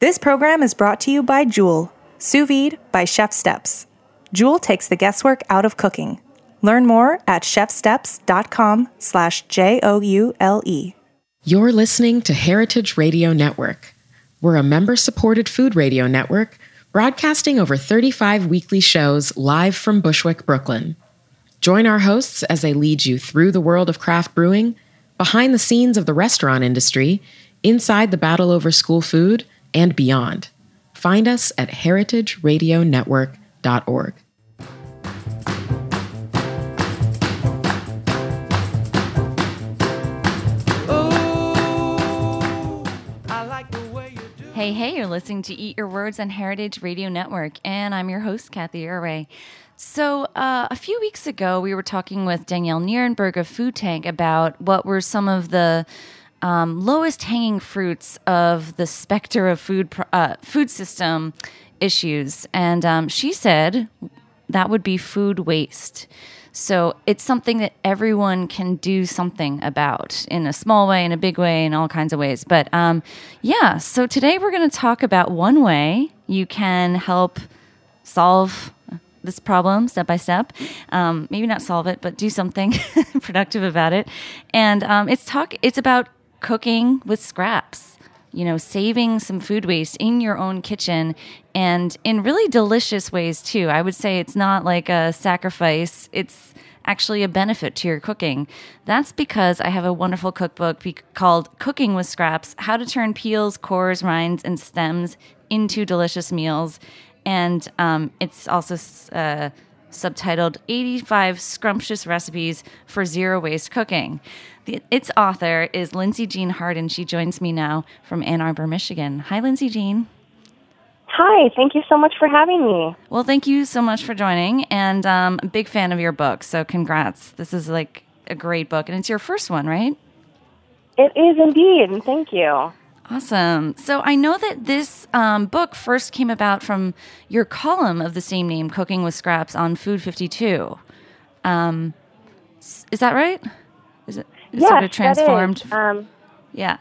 This program is brought to you by Joule, sous vide by ChefSteps. Joule takes the guesswork out of cooking. Learn more at chefsteps.com slash J-O-U-L-E. You're listening to Heritage Radio Network. We're a member-supported food radio network broadcasting over 35 weekly shows live from Bushwick, Brooklyn. Join our hosts as they lead you through the world of craft brewing, behind the scenes of the restaurant industry, inside the battle over school food, and beyond. Find us at heritageradionetwork.org. Hey, hey, you're listening to Eat Your Words on Heritage Radio Network, and I'm your host, Cathy Erway. So, uh, a few weeks ago, we were talking with Danielle Nierenberg of Food Tank about what were some of the um, lowest hanging fruits of the specter of food uh, food system issues, and um, she said that would be food waste. So it's something that everyone can do something about in a small way, in a big way, in all kinds of ways. But um, yeah, so today we're going to talk about one way you can help solve this problem step by step. Um, maybe not solve it, but do something productive about it. And um, it's talk. It's about cooking with scraps you know, saving some food waste in your own kitchen and in really delicious ways too. I would say it's not like a sacrifice, it's actually a benefit to your cooking. That's because I have a wonderful cookbook called Cooking with Scraps How to Turn Peels, Cores, Rinds, and Stems into Delicious Meals. And um, it's also uh, subtitled 85 Scrumptious Recipes for Zero Waste Cooking. The, its author is Lindsay Jean Harden. She joins me now from Ann Arbor, Michigan. Hi, Lindsay Jean. Hi, thank you so much for having me. Well, thank you so much for joining, and um, a big fan of your book. So, congrats! This is like a great book, and it's your first one, right? It is indeed. Thank you. Awesome. So I know that this um, book first came about from your column of the same name, Cooking with Scraps, on Food 52. Um, is that right? Is it yes, sort of transformed? Um, yeah.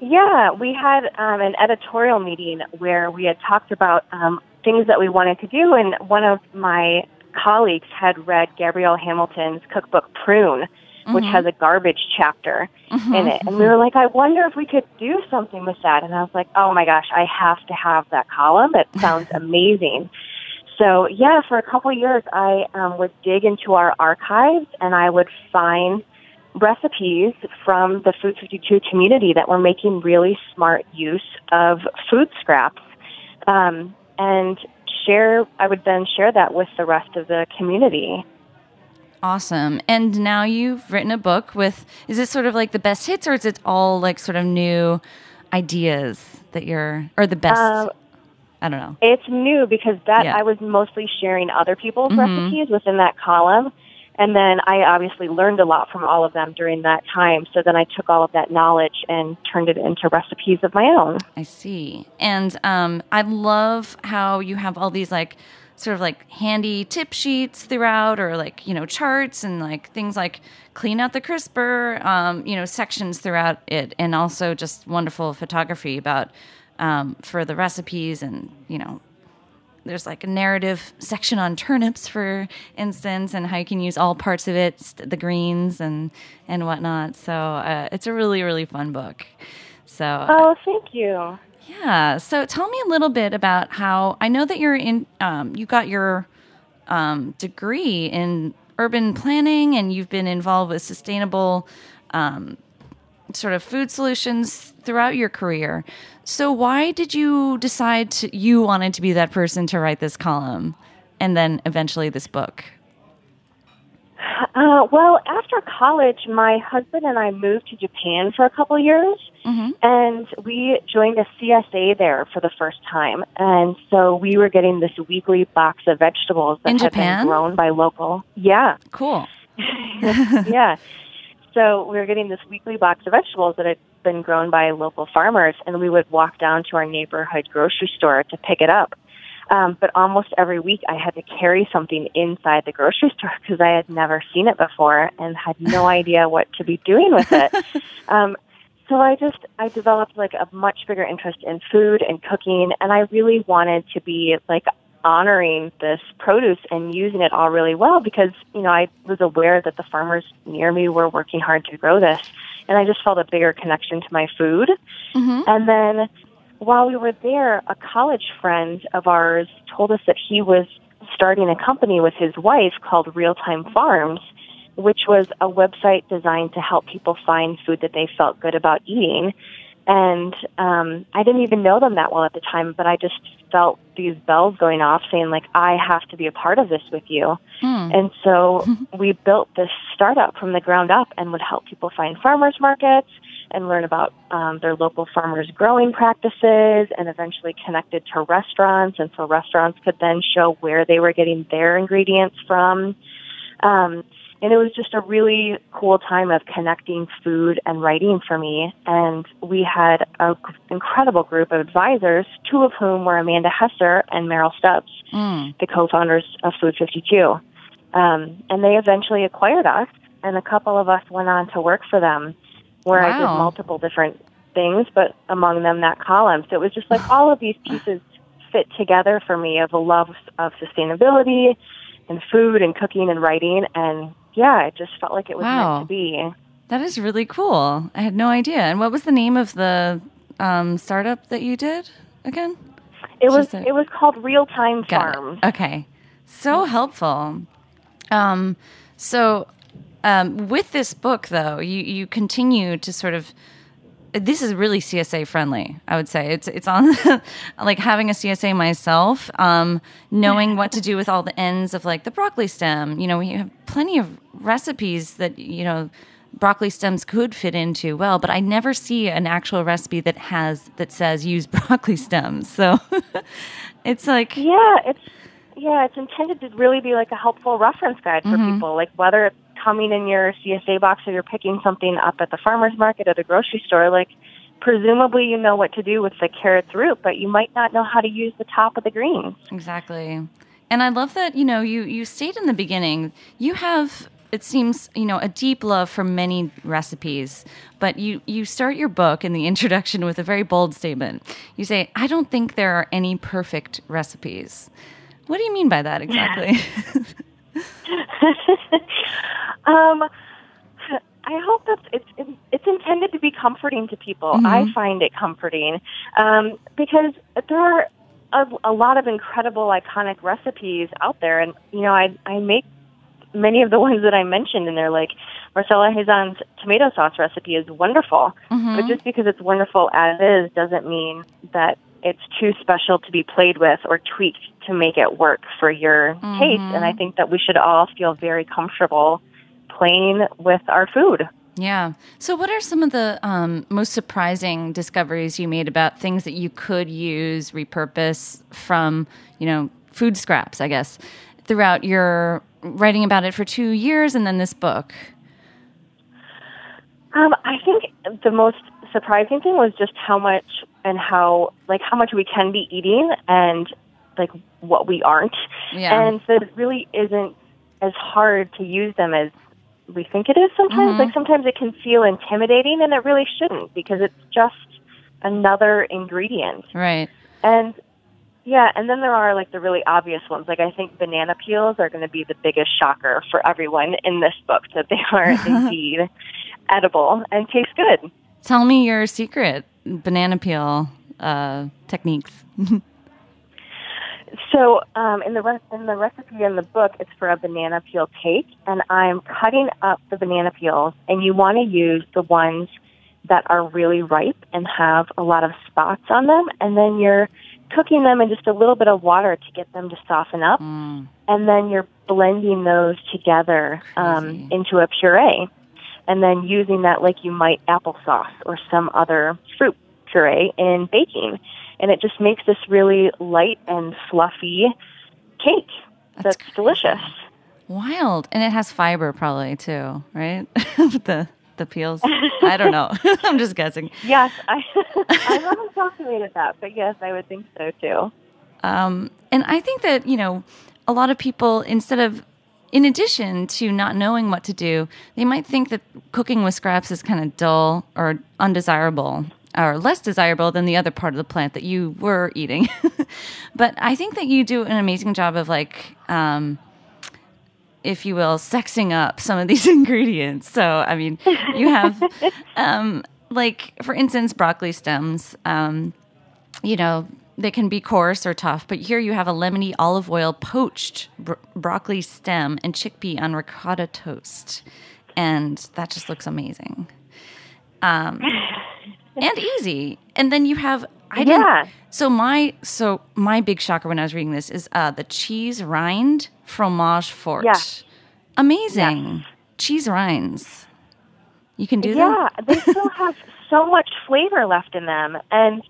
Yeah, we had um, an editorial meeting where we had talked about um, things that we wanted to do, and one of my colleagues had read Gabrielle Hamilton's cookbook Prune, mm-hmm. which has a garbage chapter mm-hmm. in it. And we were like, I wonder if we could do something with that. And I was like, oh my gosh, I have to have that column. It sounds amazing. So, yeah, for a couple of years, I um, would dig into our archives and I would find recipes from the Food 52 community that were making really smart use of food scraps. Um, and share, I would then share that with the rest of the community. Awesome. And now you've written a book with, is it sort of like the best hits or is it all like sort of new ideas that you're, or the best? Uh, I don't know. It's new because that yeah. I was mostly sharing other people's mm-hmm. recipes within that column. And then I obviously learned a lot from all of them during that time. So then I took all of that knowledge and turned it into recipes of my own. I see. And um, I love how you have all these like sort of like handy tip sheets throughout or like you know charts and like things like clean out the crisper um, you know sections throughout it and also just wonderful photography about um, for the recipes and you know there's like a narrative section on turnips for instance and how you can use all parts of it the greens and and whatnot. So uh, it's a really really fun book. So oh thank you yeah. So tell me a little bit about how I know that you're in. Um, you got your um, degree in urban planning, and you've been involved with sustainable um, sort of food solutions throughout your career. So why did you decide to, you wanted to be that person to write this column, and then eventually this book? Uh, well, after college, my husband and I moved to Japan for a couple years, mm-hmm. and we joined a CSA there for the first time. And so we were getting this weekly box of vegetables that In had Japan? been grown by local. Yeah, cool. yeah. So we were getting this weekly box of vegetables that had been grown by local farmers, and we would walk down to our neighborhood grocery store to pick it up. Um, but almost every week I had to carry something inside the grocery store because I had never seen it before and had no idea what to be doing with it. um, so I just I developed like a much bigger interest in food and cooking, and I really wanted to be like honoring this produce and using it all really well because you know I was aware that the farmers near me were working hard to grow this, and I just felt a bigger connection to my food. Mm-hmm. And then while we were there, a college friend of ours told us that he was starting a company with his wife called Real Time Farms which was a website designed to help people find food that they felt good about eating. And um, I didn't even know them that well at the time, but I just felt these bells going off saying, like, I have to be a part of this with you. Hmm. And so we built this startup from the ground up and would help people find farmers markets and learn about um, their local farmers' growing practices and eventually connected to restaurants. And so restaurants could then show where they were getting their ingredients from. Um, and it was just a really cool time of connecting food and writing for me. And we had an incredible group of advisors, two of whom were Amanda Hesser and Merrill Stubbs, Mm. the co-founders of Food 52. Um, and they eventually acquired us, and a couple of us went on to work for them, where I did multiple different things, but among them that column. So it was just like all of these pieces fit together for me of a love of sustainability and food and cooking and writing and yeah, it just felt like it was Wow. meant to be. That is really cool. I had no idea. And what was the name of the um, startup that you did again? It was a- it was called Real Time it. Farms. Okay. So helpful. Um, so um, with this book, though, you, you continue to sort of. This is really CSA friendly. I would say it's it's on like having a CSA myself, um, knowing what to do with all the ends of like the broccoli stem. You know, we have plenty of recipes that you know broccoli stems could fit into well, but I never see an actual recipe that has that says use broccoli stems. So it's like Yeah, it's yeah, it's intended to really be like a helpful reference guide for Mm-hmm. people. Like whether it's coming in your CSA box or you're picking something up at the farmer's market or the grocery store, like presumably you know what to do with the carrot's root, but you might not know how to use the top of the greens. Exactly. And I love that, you know, you you state in the beginning, you have it seems, you know, a deep love for many recipes, but you you start your book in the introduction with a very bold statement. You say, "I don't think there are any perfect recipes." What do you mean by that exactly? Um, I hope that it's it's intended to be comforting to people. I find it comforting um, because there are a, a lot of incredible, iconic recipes out there, and you know, I I make many of the ones that I mentioned, and they're like Marcella Hazan's tomato sauce recipe is wonderful, but just because it's wonderful as is doesn't mean that it's too special to be played with or tweaked to make it work for your taste. And I think that we should all feel very comfortable playing with our food. Yeah. So, what are some of the um, most surprising discoveries you made about things that you could use, repurpose from, you know, food scraps, I guess, throughout your writing about it for two years and then this book? Um, I think the most surprising thing was just how much and how like how much we can be eating and like what we aren't. Yeah. And so it really isn't as hard to use them as we think it is sometimes. Like sometimes it can feel intimidating and it really shouldn't because it's just another ingredient. Right. And yeah, and then there are like the really obvious ones. Like I think banana peels are going to be the biggest shocker for everyone in this book that they are indeed edible and taste good. Tell me your secret banana peel uh, techniques. So um, in the re- in the recipe in the book, it's for a banana peel cake, and I'm cutting up the banana peels, and you want to use the ones that are really ripe and have a lot of spots on them, and then you're cooking them in just a little bit of water to get them to soften up, and then you're blending those together um, into a puree, and then using that like you might applesauce or some other fruit puree in baking and it just makes this really light and fluffy cake That's that's, delicious. Wild. And it has fiber probably too, right? The the peels. I don't know. I'm just guessing. Yes, I I haven't calculated that, but yes, I would think so too. Um, and I think that, you know, a lot of people, instead of in addition to not knowing what to do, they might think that cooking with scraps is kind of dull or undesirable or less desirable than the other part of the plant that you were eating. but I think that you do an amazing job of like, um, if you will, sexing up some of these ingredients. So, I mean, you have, um, like, for instance, broccoli stems. Um, you know, they can be coarse or tough, but here you have a lemony olive oil poached bro- broccoli stem and chickpea on ricotta toast. And that just looks amazing. Um, and easy. And then you have I didn't Yeah. so my so my big shocker when I was reading this is uh the cheese rind fromage fort. Yeah. Amazing. Cheese rinds. You can do yeah, that? Yeah, they still have so much flavor left in them. And,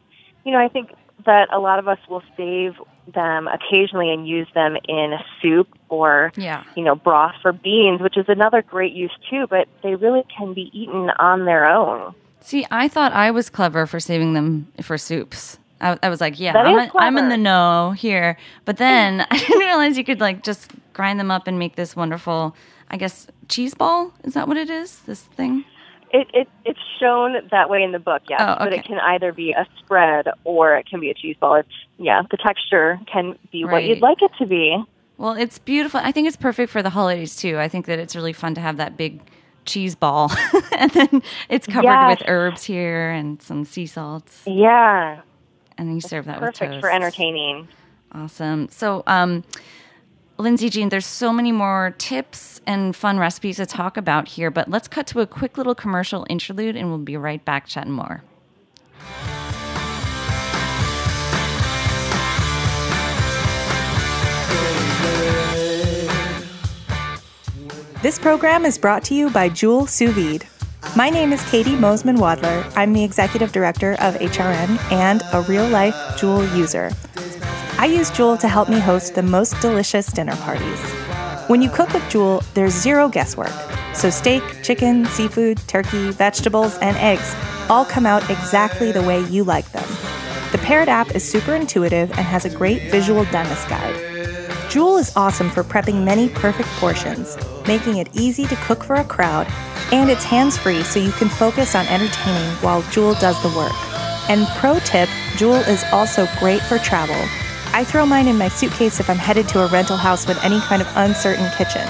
you know, I think that a lot of us will save them occasionally and use them in a soup or, Yeah. you know, broth for beans, which is another great use too, but they really can be eaten on their own. See, I thought I was clever for saving them for soups. I, I was like, yeah, I'm, a, I'm in the know here. But then I didn't realize you could like just grind them up and make this wonderful, I guess, cheese ball. Is that what it is? This thing? It, it it's shown that way in the book, yeah. Oh, But it can either be a spread or it can be a cheese ball. It's yeah, the texture can be what you'd like it to be. Well, it's beautiful. I think it's perfect for the holidays too. I think that it's really fun to have that big cheese ball, and then it's covered Yes. with herbs here and some sea salts, Yeah, and then you serve that with perfect toast. for entertaining. Awesome. So, um, Lindsay Jean, there's so many more tips and fun recipes to talk about here, but let's cut to a quick little commercial interlude, and we'll be right back chatting more. This program is brought to you by Joule Sous Vide. My name is Katie Mosman Wadler. I'm the executive director of HRN and a real life Joule user. I use Joule to help me host the most delicious dinner parties. When you cook with Joule, there's zero guesswork. So, steak, chicken, seafood, turkey, vegetables, and eggs all come out exactly the way you like them. The paired app is super intuitive and has a great visual doneness guide. Joule is awesome for prepping many perfect portions, making it easy to cook for a crowd, and it's hands free so you can focus on entertaining while Joule does the work. And pro tip Joule is also great for travel. I throw mine in my suitcase if I'm headed to a rental house with any kind of uncertain kitchen.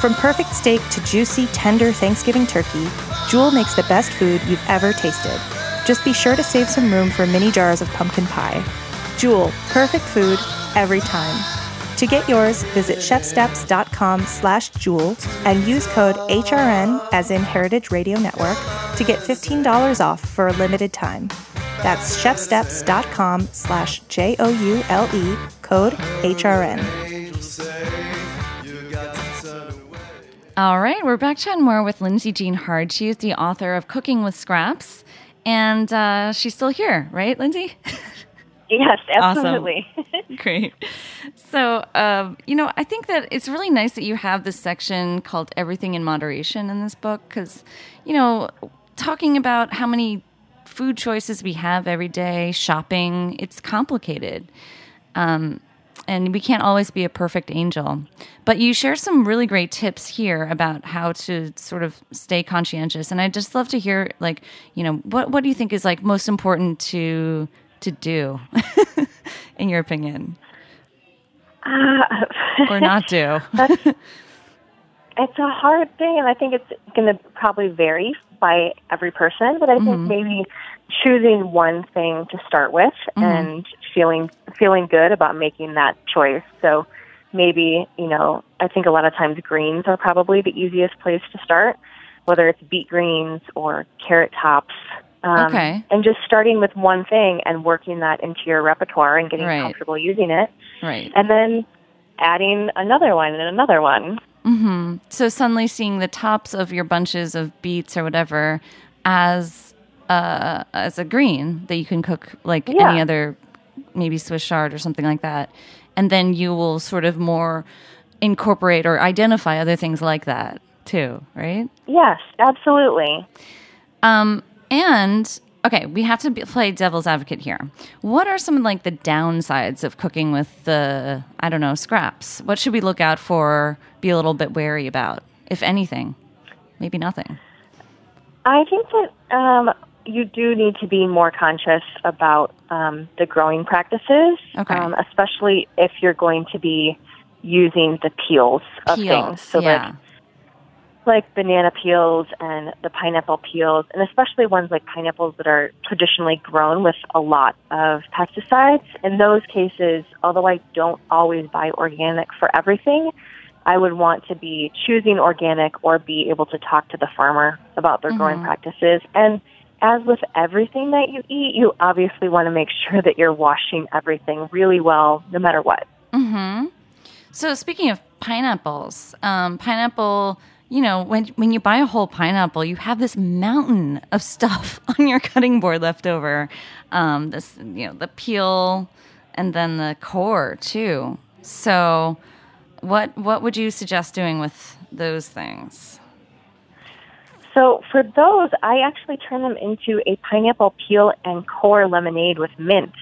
From perfect steak to juicy, tender Thanksgiving turkey, Joule makes the best food you've ever tasted. Just be sure to save some room for mini jars of pumpkin pie. Joule, perfect food every time. To get yours, visit chefsteps.com slash joule and use code HRN as in Heritage Radio Network to get $15 off for a limited time. That's chefsteps.com slash J-O-U-L-E, code HRN. All right, we're back chatting more with Lindsay Jean Hard. She is the author of Cooking with Scraps, and uh, she's still here, right, Lindsay? Yes, Awesome. absolutely. Great. So, um, you know, I think that it's really nice that you have this section called Everything in Moderation in this book because, you know, talking about how many food choices we have every day, shopping, it's complicated. Um, and we can't always be a perfect angel. But you share some really great tips here about how to sort of stay conscientious. And I'd just love to hear, like, you know, what, what do you think is like most important to to do, in your opinion, Uh, or not do? It's a hard thing, and I think it's going to probably vary by every person. But I think maybe choosing one thing to start with and feeling feeling good about making that choice. So maybe you know, I think a lot of times greens are probably the easiest place to start, whether it's beet greens or carrot tops. Um, Okay. And just starting with one thing and working that into your repertoire and getting Right. comfortable using it, right. and then adding another one and another one. Hmm. So suddenly seeing the tops of your bunches of beets or whatever as uh, as a green that you can cook like Yeah. any other, maybe Swiss chard or something like that, and then you will sort of more incorporate or identify other things like that too, right? Yes, absolutely. Um, and okay, we have to be, play devil's advocate here. What are some like the downsides of cooking with the I don't know scraps? What should we look out for? Be a little bit wary about, if anything. Maybe nothing. I think that um, you do need to be more conscious about um, the growing practices, Okay. um, especially if you're going to be using the peels of Peels, things. So yeah. Like banana peels and the pineapple peels, and especially ones like pineapples that are traditionally grown with a lot of pesticides. In those cases, although I don't always buy organic for everything, I would want to be choosing organic or be able to talk to the farmer about their growing practices. And as with everything that you eat, you obviously want to make sure that you're washing everything really well, no matter what. So speaking of pineapples, um, pineapple, you know, when when you buy a whole pineapple, you have this mountain of stuff on your cutting board left over. Um, this, you know, the peel and then the core too. So, what what would you suggest doing with those things? So for those, I actually turn them into a pineapple peel and core lemonade with mint.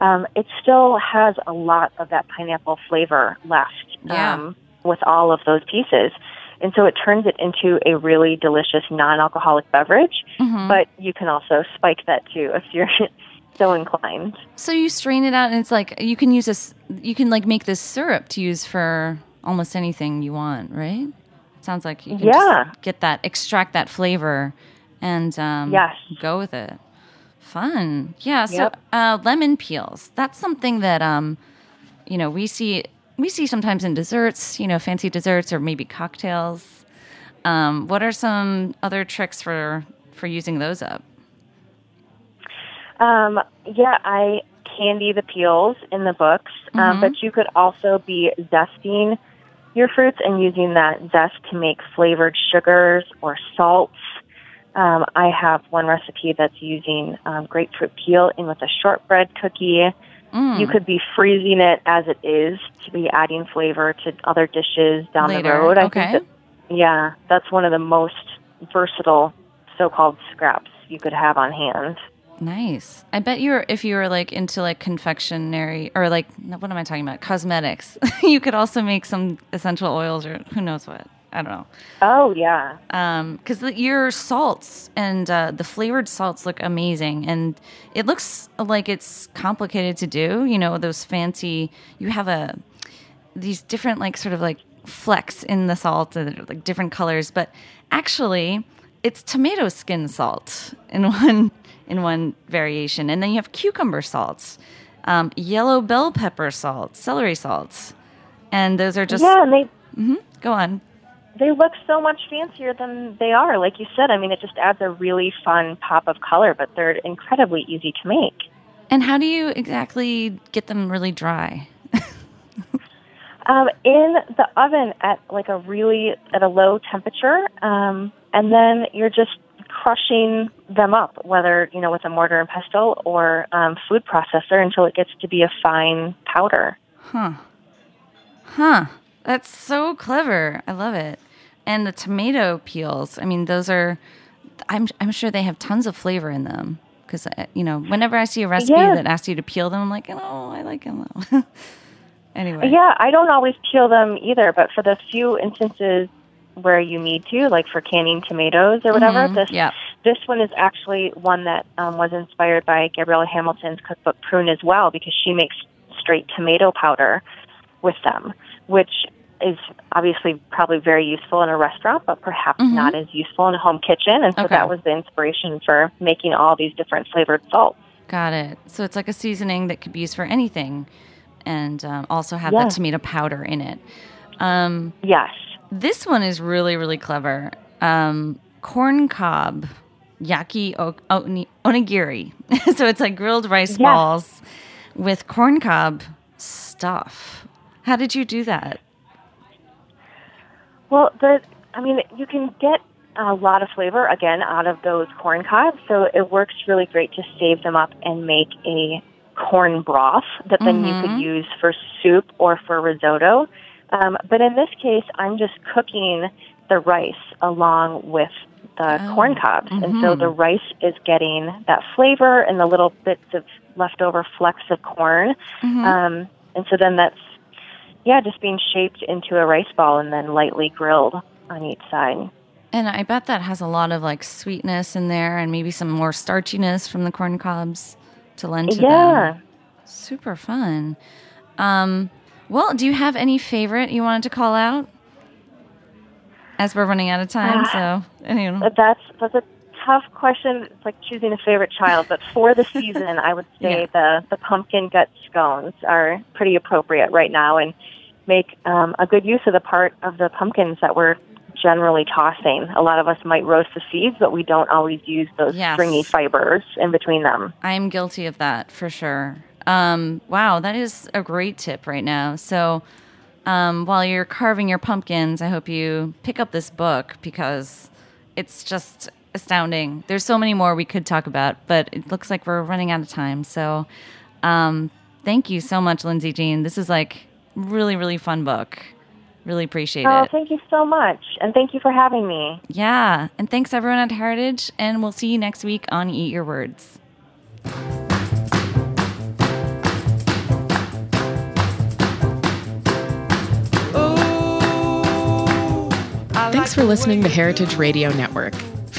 Um, it still has a lot of that pineapple flavor left Yeah. um, with all of those pieces. And so it turns it into a really delicious non-alcoholic beverage. But you can also spike that too if you're so inclined. So you strain it out, and it's like you can use this. You can like make this syrup to use for almost anything you want, right? Sounds like you can Yeah. just get that, extract that flavor, and um, Yes. go with it. Fun, yeah. So Yep. uh, lemon peels. That's something that um, you know, we see we see sometimes in desserts. You know, fancy desserts or maybe cocktails. Um, what are some other tricks for for using those up? Um, yeah, I candy the peels in the books, um, but you could also be zesting your fruits and using that zest to make flavored sugars or salts. Um, I have one recipe that's using um, grapefruit peel in with a shortbread cookie. You could be freezing it as it is to be adding flavor to other dishes down the road. I okay. think that, yeah, that's one of the most versatile so-called scraps you could have on hand. Nice. I bet you're if you were like into like confectionery or like what am I talking about? Cosmetics. you could also make some essential oils or who knows what. I don't know. Oh yeah. Um, because your salts and uh, the flavored salts look amazing, and it looks like it's complicated to do. You know, those fancy. You have a these different like sort of like flecks in the salt and like different colors, but actually it's tomato skin salt in one in one variation, and then you have cucumber salts, um, yellow bell pepper salt, celery salts, and those are just yeah, they go on. They look so much fancier than they are. Like you said, I mean, it just adds a really fun pop of color, but they're incredibly easy to make. And how do you exactly get them really dry? Um, in the oven at like a really at a low temperature, um, and then you're just crushing them up, whether you know with a mortar and pestle or um, food processor, until it gets to be a fine powder. Huh. Huh. That's so clever. I love it. And the tomato peels, I mean, those are, I'm, I'm sure they have tons of flavor in them. Because, you know, whenever I see a recipe Yeah. that asks you to peel them, I'm like, oh, I like them anyway. Yeah, I don't always peel them either, but for the few instances where you need to, like for canning tomatoes or whatever, this yeah. this one is actually one that um, was inspired by Gabrielle Hamilton's cookbook Prune as well, because she makes straight tomato powder with them, which is obviously probably very useful in a restaurant, but perhaps not as useful in a home kitchen. And so Okay. that was the inspiration for making all these different flavored salts. Got it. So it's like a seasoning that could be used for anything and um, also have Yeah. that tomato powder in it. Um, Yes. This one is really, really clever. Um, corn cob yaki o- oni- onigiri. so it's like grilled rice Yeah. balls with corn cob stuff. How did you do that? Well, the I mean, you can get a lot of flavor again out of those corn cobs, so it works really great to save them up and make a corn broth that then you could use for soup or for risotto. Um, but in this case, I'm just cooking the rice along with the oh. corn cobs. Mm-hmm. And so the mm-hmm. rice is getting that flavor and the little bits of leftover flecks of corn. Mm-hmm. Um, and so then that's, yeah, just being shaped into a rice ball and then lightly grilled on each side. And I bet that has a lot of like sweetness in there and maybe some more starchiness from the corn cobs to lend to yeah. them. Super fun. Um, well, do you have any favorite you wanted to call out? As we're running out of time, uh, so anyway. That's that's a tough question. It's like choosing a favorite child, but for the season, I would say yeah. the the pumpkin gut scones are pretty appropriate right now and make um, a good use of the part of the pumpkins that we're generally tossing. A lot of us might roast the seeds, but we don't always use those yes. stringy fibers in between them. I'm guilty of that for sure. Um, wow, that is a great tip right now. So, um, while you're carving your pumpkins, I hope you pick up this book because it's just astounding. There's so many more we could talk about, but it looks like we're running out of time. So, um, thank you so much, Lindsay Jean. This is like really, really fun book. Really appreciate oh, it. thank you so much. And thank you for having me. Yeah. And thanks everyone at Heritage. And we'll see you next week on Eat Your Words. Thanks for listening to Heritage Radio Network,